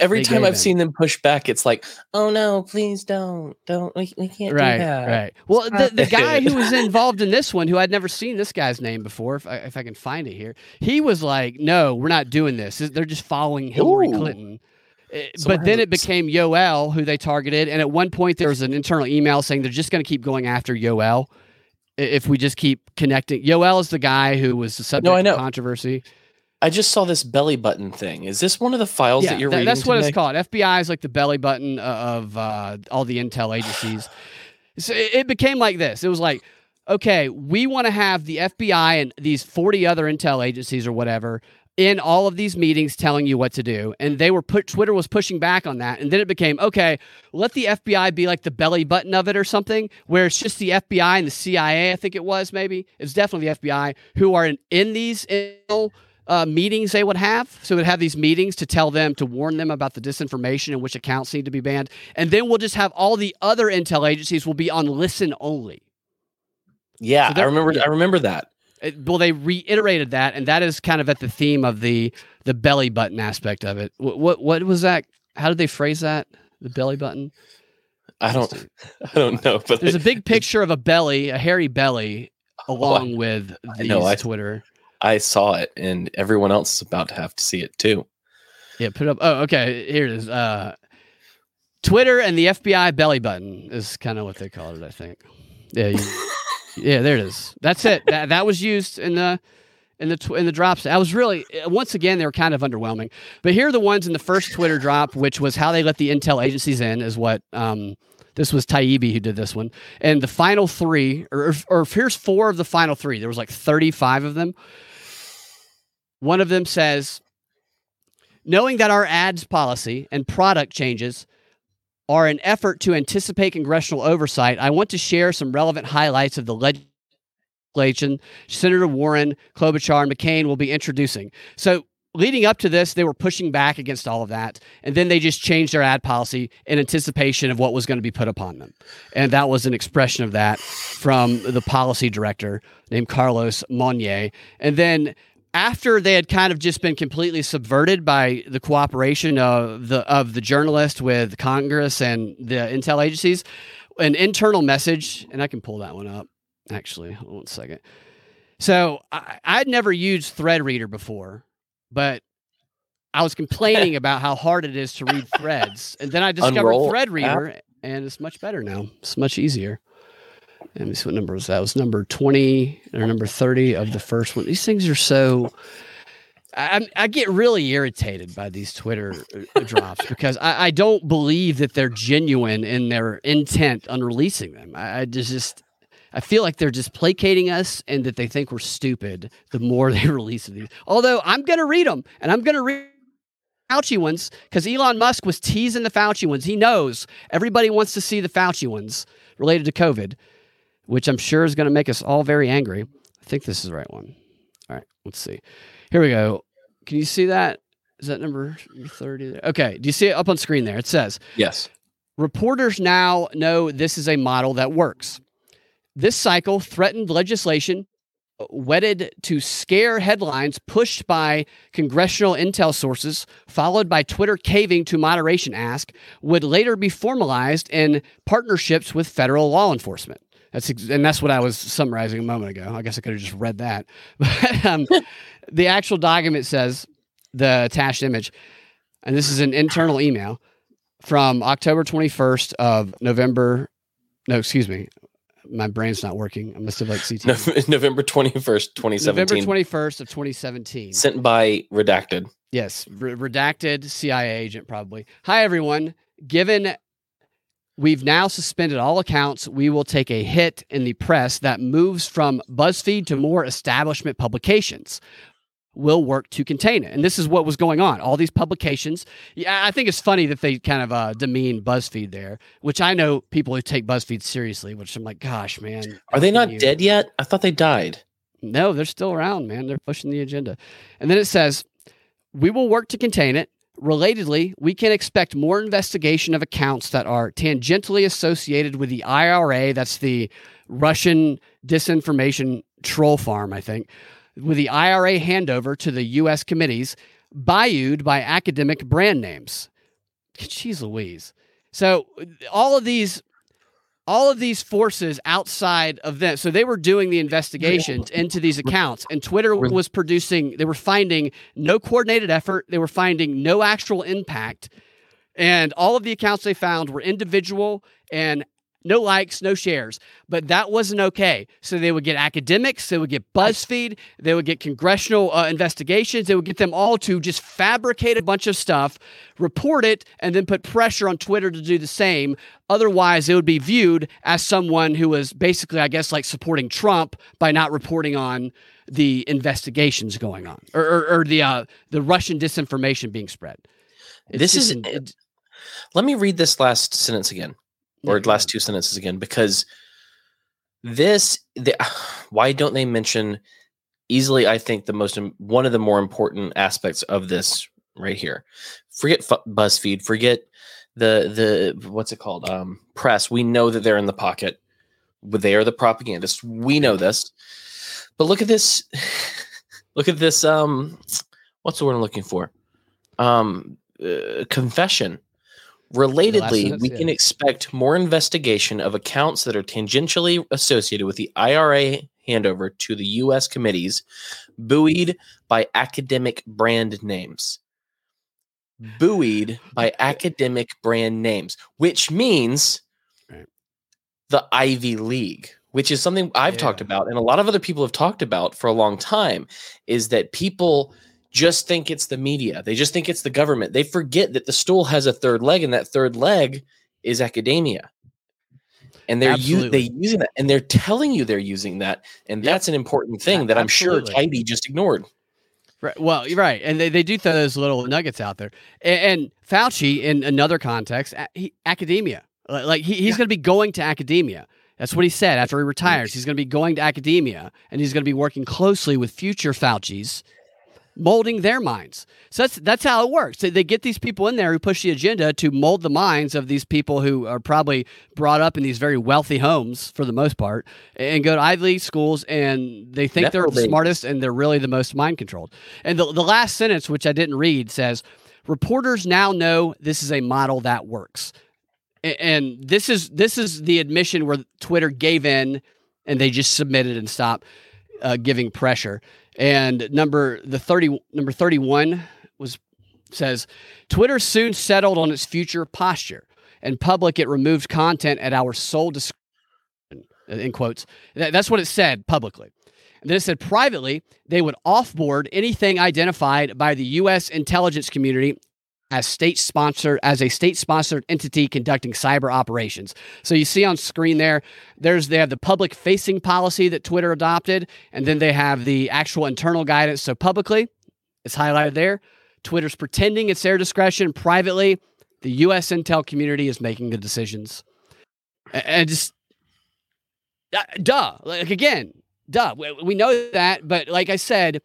every They time I've in. seen them push back, it's like, oh no, please don't, don't, we, we can't Right, do that. right. Well, the, the guy who was <laughs> involved in this one, who I'd never seen this guy's name before, if I, if I can find it here, he was like, "No, we're not doing this. They're just following Hillary Ooh. Clinton." Eh, Someone but then it became Yoel who they targeted, and at one point there was an internal email saying they're just going to keep going after Yoel if we just keep connecting. Yoel is the guy who was the subject I of know. controversy. I just saw this belly button thing. Is this one of the files that you're tha- reading? that's what it's called. FBI is like the belly button uh, of uh, all the intel agencies. <sighs> so it, became like this. It was like, okay, we want to have the FBI and these 40 other intel agencies or whatever in all of these meetings telling you what to do. And they were put Twitter was pushing back on that. And then it became, okay, let the FBI be like the belly button of it or something, where it's just the FBI and the CIA, I think it was maybe. It's definitely the FBI who are in, in these uh, meetings they would have. So we'd have these meetings to tell them to warn them about the disinformation and which accounts need to be banned. And then we'll just have all the other intel agencies will be on listen only. Yeah, So I remember. I remember that. It- well, they reiterated that, and that is kind of at the theme of the the belly button aspect of it. What what, what was that? How did they phrase that? The belly button. I don't. <laughs> I don't know, but There's a big picture of a belly, a hairy belly, Oh, along with these know, I- Twitter. I saw it, and everyone else is about to have to see it too. Yeah, put up. Oh, okay. Here it is. Uh, Twitter and the FBI belly button is kind of what they call it. I think. Yeah. You, <laughs> yeah. There it is. That's it. That that was used in the in the tw- in the drops. I was really once again they were kind of underwhelming. But here are the ones in the first Twitter drop, which was how they let the intel agencies in. Is what um, this was Taibbi who did this one, and the final three, or or here's four of the final three. There was like 35 of them. One of them says, knowing that our ads policy and product changes are an effort to anticipate congressional oversight, I want to share some relevant highlights of the legislation Senator Warner, Klobuchar, and McCain will be introducing. So, leading up to this, they were pushing back against all of that, and then they just changed their ad policy in anticipation of what was going to be put upon them. And that was an expression of that from the policy director named Carlos Monnier. And then after they had kind of just been completely subverted by the cooperation of the of the journalist with Congress and the intel agencies, an internal message, and I can pull that one up. Actually, hold on one second. So I, I'd never used Threadreader before, but I was complaining <laughs> about how hard it is to read threads, and then I discovered Unroll Threadreader, and it's much better now. It's much easier. Let me see what number was that. It was number 20 or number 30 of the first one. These things are so. I, I get really irritated by these Twitter uh, drops because I, I don't believe that they're genuine in their intent on releasing them. I, I just, just I feel like they're just placating us and that they think we're stupid the more <laughs> they release these. Although I'm going to read them and I'm going to read Fauci ones because Elon Musk was teasing the Fauci ones. He knows everybody wants to see the Fauci ones related to COVID, which I'm sure is going to make us all very angry. I think this is the right one. All right, let's see. Here we go. Can you see that? Is that number 30? there? Okay. Do you see it up on screen there? It says, Yes. Reporters now know this is a model that works. This cycle threatened legislation wedded to scare headlines pushed by congressional intel sources, followed by Twitter caving to moderation ask, would later be formalized in partnerships with federal law enforcement. That's ex- and that's what I was summarizing a moment ago. I guess I could have just read that. <laughs> But um, <laughs> the actual document says the attached image, and this is an internal email from October 21st of November. No, excuse me. My brain's not working. I must have like CT. Nov- <laughs> November twenty first, twenty November 21st of 2017. Sent by redacted. Yes, re- redacted CIA agent probably. Hi everyone. Given we've now suspended all accounts, we will take a hit in the press that moves from BuzzFeed to more establishment publications. We'll work to contain it. And this is what was going on. All these publications. Yeah, I think it's funny that they kind of uh, demean BuzzFeed there, which I know people who take BuzzFeed seriously, which I'm like, gosh, man. Are they not you- dead yet? I thought they died. No, they're still around, man. They're pushing the agenda. And then it says, we will work to contain it. Relatedly, we can expect more investigation of accounts that are tangentially associated with the IRA. That's the Russian disinformation troll farm, I think, with the IRA handover to the U.S. committees, bayoued by academic brand names. Jeez Louise. So all of these all of these forces outside of them so they were doing the investigations into these accounts and twitter was producing they were finding no coordinated effort they were finding no actual impact and all of the accounts they found were individual and no likes, no shares. But that wasn't okay. So they would get academics, they would get BuzzFeed, they would get congressional uh, investigations, they would get them all to just fabricate a bunch of stuff, report it, and then put pressure on Twitter to do the same. Otherwise, it would be viewed as someone who was basically, I guess, like supporting Trump by not reporting on the investigations going on or, or, or the uh, the Russian disinformation being spread. It's This is- it- Let me read this last sentence again, or last two sentences again, because this. The, <sighs> why don't they mention easily I think the most one of the more important aspects of this right here. Forget BuzzFeed, forget the the what's it called? Um press. We know that they're in the pocket. They are the propagandists. We know this. But look at this <sighs> look at this um what's the word I'm looking for? Um uh, confession. Relatedly, we yeah. can expect more investigation of accounts that are tangentially associated with the IRA handover to the U.S. committees, buoyed by academic brand names. Buoyed <sighs> by academic brand names, which means the Ivy League, which is something I've talked about and a lot of other people have talked about for a long time, is that people just think it's the media. They just think it's the government. They forget that the stool has a third leg, and that third leg is academia. And they're u- they using that, and they're telling you they're using that, and Yep. that's an important thing A- that I'm sure absolutely. Taibbi just ignored. Right. Well, you're right, and they, they do throw those little nuggets out there. And, and Fauci, in another context, a- he, academia, like he, he's going to be going to academia. That's what he said after he retires. He's going to be going to academia, and he's going to be working closely with future Fauci's, molding their minds. So that's that's how it works. They, they get these people in there who push the agenda to mold the minds of these people who are probably brought up in these very wealthy homes for the most part, and go to Ivy League schools, and they think they're the smartest, and they're really the most mind controlled. And the, the last sentence, which I didn't read, says reporters now know this is a model that works. A- And this is this is the admission where Twitter gave in and they just submitted and stopped uh, giving pressure. And number the thirty number thirty one was says Twitter soon settled on its future posture. In public, it removed content at our sole discretion. In quotes, That- that's what it said publicly. And then it said privately, they would offboard anything identified by the U.S. intelligence community as state sponsored as a state sponsored entity conducting cyber operations. So you see on screen there, there's they have the public facing policy that Twitter adopted, and then they have the actual internal guidance. So publicly, it's highlighted there. Twitter's pretending it's their discretion. Privately, the U.S. intel community is making the decisions. And just uh, duh, like again, duh. We, we know that, but like I said,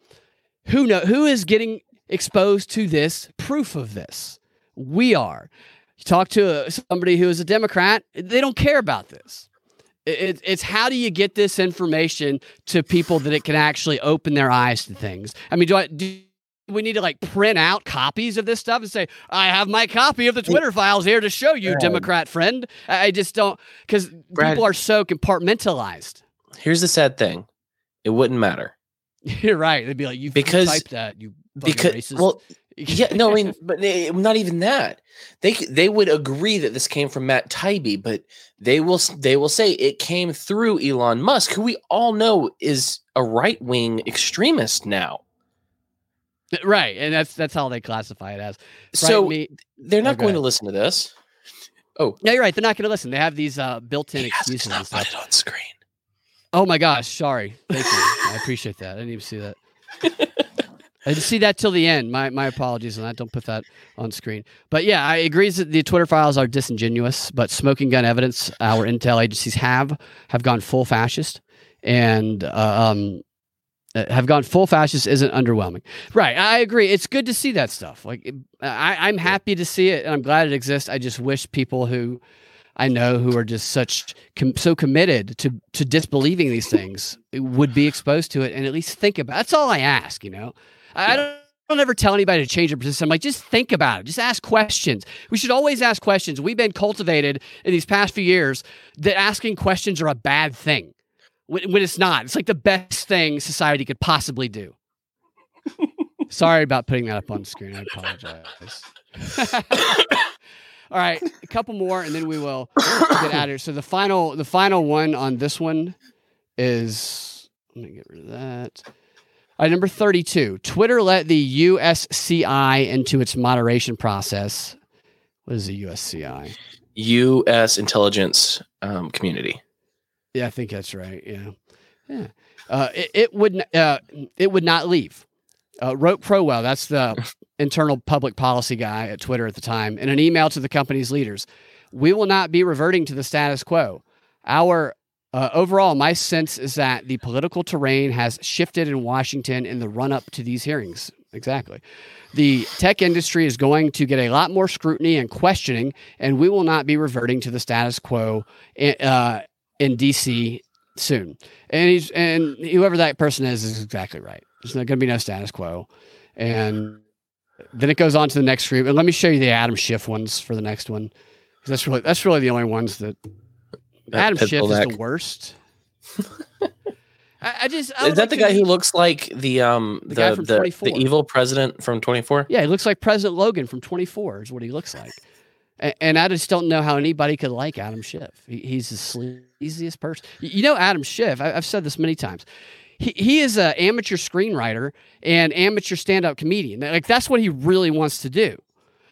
who know who is getting exposed to this proof of this? We are. You talk to somebody who is a Democrat, they don't care about this. It, it- it's how do you get this information to people that it can actually open their eyes to things? I mean, do I do we need to like print out copies of this stuff and say, I have my copy of the Twitter files here to show you, Brad. Democrat friend? I just don't because people are so compartmentalized. Here's the sad thing: it wouldn't matter <laughs> You're right. They'd be like, you Because- typed that, you because racist. well, yeah, no, I mean, <laughs> but they, not even that. They they would agree that this came from Matt Taibbi, but they will they will say it came through Elon Musk, who we all know is a right wing extremist now. right, and that's that's how they classify it as. So Right, me, they're Oh, not go going to listen to this. Oh no, you're right. They're not going to listen. They have these uh, built-in He excuses not put it on screen. Oh my gosh, sorry. Thank you. I appreciate that. I didn't even see that. <laughs> I didn't see that till the end. My my apologies on that. Don't put that on screen. But yeah, I agree that the Twitter files are disingenuous, but smoking gun evidence, our intel agencies have have gone full fascist and uh, um uh, have gone full fascist isn't underwhelming. Right. I agree. It's good to see that stuff. Like I, I'm happy to see it and I'm glad it exists. I just wish people who I know who are just such com- so committed to to disbelieving these things would be exposed to it and at least think about. It. That's all I ask. You know, I, don't. I don't ever tell anybody to change their position. I'm like, just think about it. Just ask questions. We should always ask questions. We've been cultivated in these past few years that asking questions are a bad thing when, when it's not. It's like the best thing society could possibly do. <laughs> Sorry about putting that up on screen. I apologize. <coughs> All right, a couple more, and then we will get out of here. So the final, the final one on this one is. Let me get rid of that. Number thirty-two. Twitter let the USCI into its moderation process. What is the USCI? U.S. intelligence um, community. Yeah, I think that's right. Yeah, yeah. Uh, it, it would uh, it would not leave. Uh, wrote Crowell, that's the <laughs> internal public policy guy at Twitter at the time, in an email to the company's leaders. We will not be reverting to the status quo. Our Uh, overall, my sense is that the political terrain has shifted in Washington in the run up to these hearings. Exactly. The tech industry is going to get a lot more scrutiny and questioning, and we will not be reverting to the status quo in, uh, in DC soon. And he's and whoever that person is is exactly right. There's not going to be no status quo. And then it goes on to the next group. And let me show you the Adam Schiff ones for the next one. That's really that's really the only ones that Adam Schiff is the worst. I, I just I Is that like the guy who looks like the um The the guy from the, 24. the evil president from 24? Yeah, he looks like President Logan from 24 is what he looks like. And, and I just don't know how anybody could like Adam Schiff. He, he's the sleaziest person. You know Adam Schiff. I, I've said this many times. He, he is an amateur screenwriter and amateur stand-up comedian. Like that's what he really wants to do.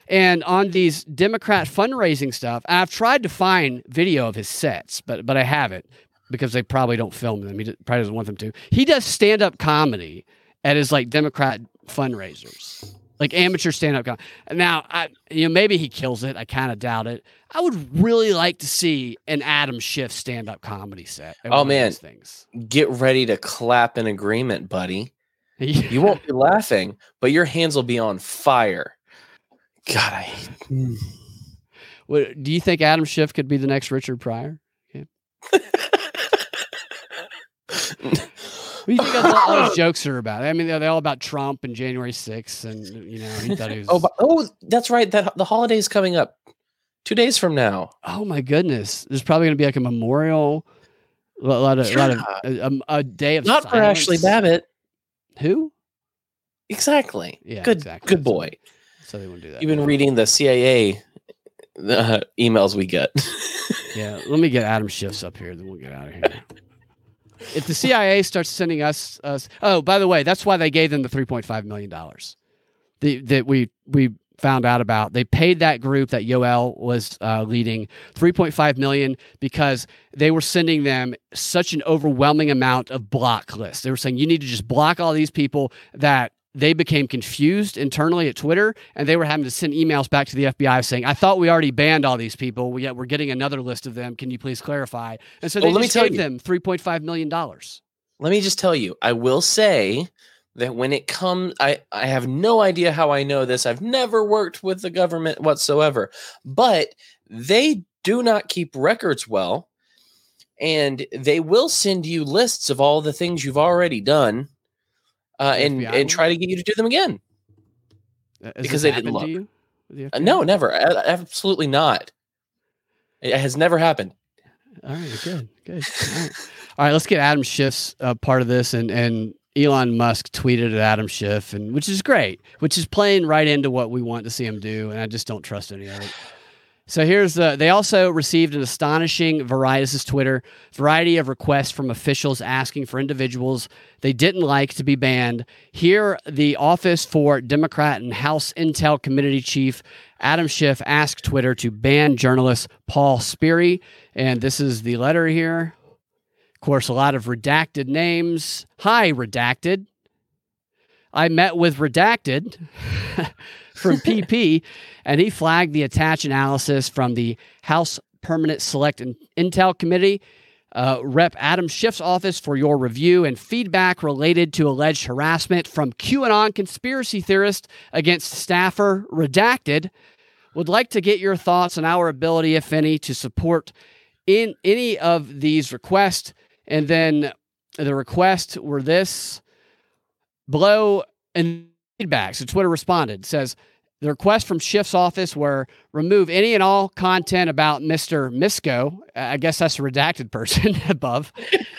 And on these Democrat fundraising stuff, I've tried to find video of his sets, but but I haven't because they probably don't film them. He d- probably doesn't want them to. He does stand-up comedy at his like Democrat fundraisers, like amateur stand-up comedy. Now, I you know maybe he kills it. I kind of doubt it. I would really like to see an Adam Schiff stand-up comedy set. Oh, man. things. Get ready to clap in agreement, buddy. <laughs> You won't be laughing, but your hands will be on fire. God, I hate mm. What, do you think Adam Schiff could be the next Richard Pryor? What do you think all, all his <laughs> jokes are about? I mean, they're, they're all about Trump and January 6th, and you know, he thought he oh, was. Oh, but, oh, that's right. That the holiday's coming up two days from now. oh my goodness! There's probably going to be like a memorial, a lot of, a, lot of a, a- day of Not for Ashley. Babbitt. Who? Exactly. Yeah, good. exactly. Good boy. So they wouldn't do that. You've been reading the CIA uh, emails we get. <laughs> Yeah, let me get Adam Schiff's up here, then we'll get out of here. If the CIA starts sending us, us oh, by the way, that's why they gave them the three point five million dollars the, that we we found out about. They paid that group that Yoel was uh, leading three point five million because they were sending them such an overwhelming amount of block lists. They were saying you need to just block all these people that they became confused internally at Twitter, and they were having to send emails back to the FBI saying, "I thought we already banned all these people, yet we're getting another list of them. Can you please clarify?" And so they Well, let me tell gave you. them three point five million dollars. Let me just tell you, I will say that when it comes, I, I have no idea how I know this. I've never worked with the government whatsoever, but they do not keep records well. And they will send you lists of all the things you've already done uh, and, FBI and try to get you to do them again. Has Because they didn't look. the Uh, no, never. A- Absolutely not. It has never happened. All right, good, good. All right, All right let's get Adam Schiff's uh, part of this, and and Elon Musk tweeted at Adam Schiff, and which is great, which is playing right into what we want to see him do, and I just don't trust any of it. So here's the. They also received an astonishing Twitter variety of requests from officials asking for individuals they didn't like to be banned. Here, the Office for Democrat and House Intel Committee Chief Adam Schiff asked Twitter to ban journalist Paul Sperry, and this is the letter here. Of course, a lot of redacted names. Hi, redacted. I met with redacted <laughs> from PP, and he flagged the attached analysis from the House Permanent Select Intel Committee. Uh, Rep. Adam Schiff's office for your review and feedback related to alleged harassment from QAnon conspiracy theorist against staffer Redacted. Would like to get your thoughts on our ability, if any, to support in any of these requests. And then the requests were this below and feedback. So Twitter responded, says the request from Schiff's office were remove any and all content about Mr. Misko. I guess that's a redacted person <laughs> above.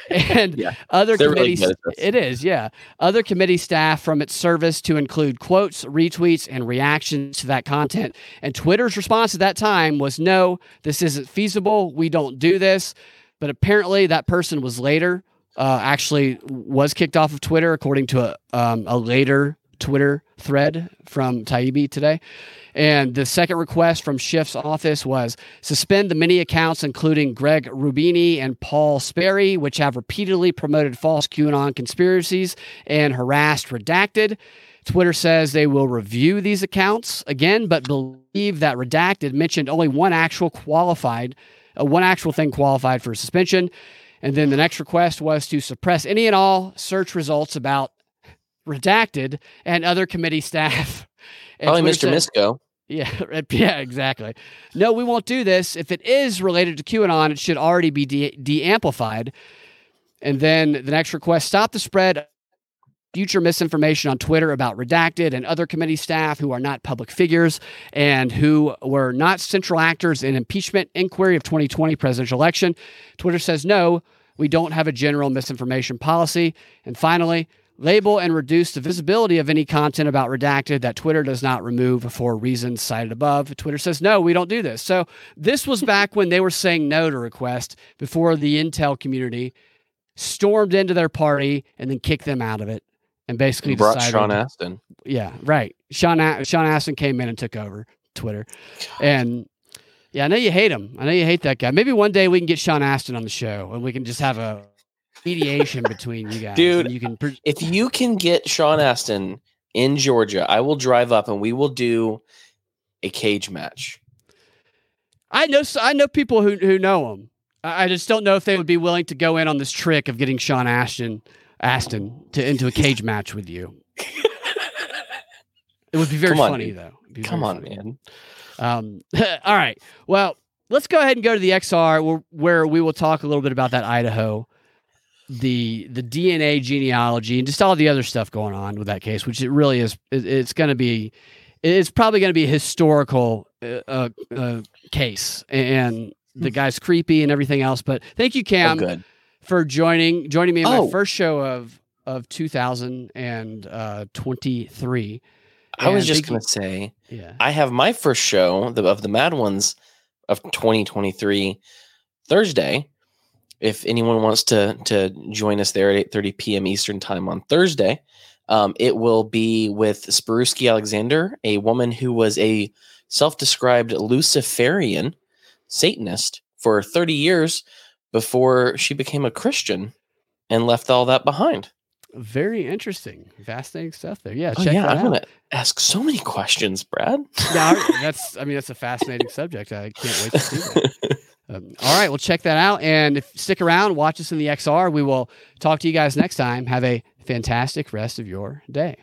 And Yeah. other They're really committees. good it is, yeah. Other committee staff from its service to include quotes, retweets, and reactions to that content. And Twitter's response at that time was no, this isn't feasible. We don't do this. But apparently, that person was later uh, actually was kicked off of Twitter, according to a, um, a later Twitter thread from Taibbi today. And the second request from Schiff's office was suspend the many accounts, including Greg Rubini and Paul Sperry, which have repeatedly promoted false QAnon conspiracies and harassed redacted. Twitter says they will review these accounts again, but believe that redacted mentioned only one actual qualified, uh, one actual thing qualified for suspension. And then the next request was to suppress any and all search results about redacted and other committee staff. <laughs> Probably Mr. said- Misko. yeah, <laughs> yeah, exactly. No, we won't do this. If it is related to QAnon, it should already be de- de-amplified. And then the next request: stop the spread future misinformation on Twitter about redacted and other committee staff who are not public figures and who were not central actors in impeachment inquiry of 2020 presidential election. Twitter says no, we don't have a general misinformation policy. And finally, label and reduce the visibility of any content about redacted that Twitter does not remove for reasons cited above. Twitter says, no, we don't do this. So this was back when they were saying no to request before the Intel community stormed into their party and then kicked them out of it and basically Brought decided, Sean Astin. yeah, right. Sean A- Sean Astin came in and took over Twitter, and yeah, I know you hate him. I know you hate that guy. Maybe one day we can get Sean Astin on the show and we can just have a mediation between you guys, Dude, and You can. Pre- If you can get Sean Astin in Georgia, I will drive up and we will do a cage match. I know. I know people who who know him. I I just don't know if they would be willing to go in on this trick of getting Sean Ashton Astin to into a cage match with you. It would be very Come on, funny dude. though. Come on, funny. man. Um, <laughs> all right. Well, let's go ahead and go to the XR where, where we will talk a little bit about that Idaho, the the DNA genealogy, and just all the other stuff going on with that case, which it really is. It, it's going to be, it's probably going to be a historical uh, uh, uh, case, and the guy's creepy and everything else. But thank you, Oh, Cam, good. for joining joining me in Oh. my first show of of 2023. I was just going to say, Yeah. I have my first show of the Mad Ones of 2023 Thursday. If anyone wants to to join us there at 8:30 p.m. Eastern time on Thursday, um, it will be with Sparuski Alexander, a woman who was a self-described Luciferian Satanist for 30 years before she became a Christian and left all that behind. Very interesting, fascinating stuff there. Yeah, Oh, yeah, I'm out. gonna ask so many questions, Brad. Yeah, I- <laughs> that's. I mean, that's a fascinating subject. I can't wait to see that. <laughs> Um, all right, well, check that out, and if stick around, watch us in the XR. We will talk to you guys next time. Have a fantastic rest of your day.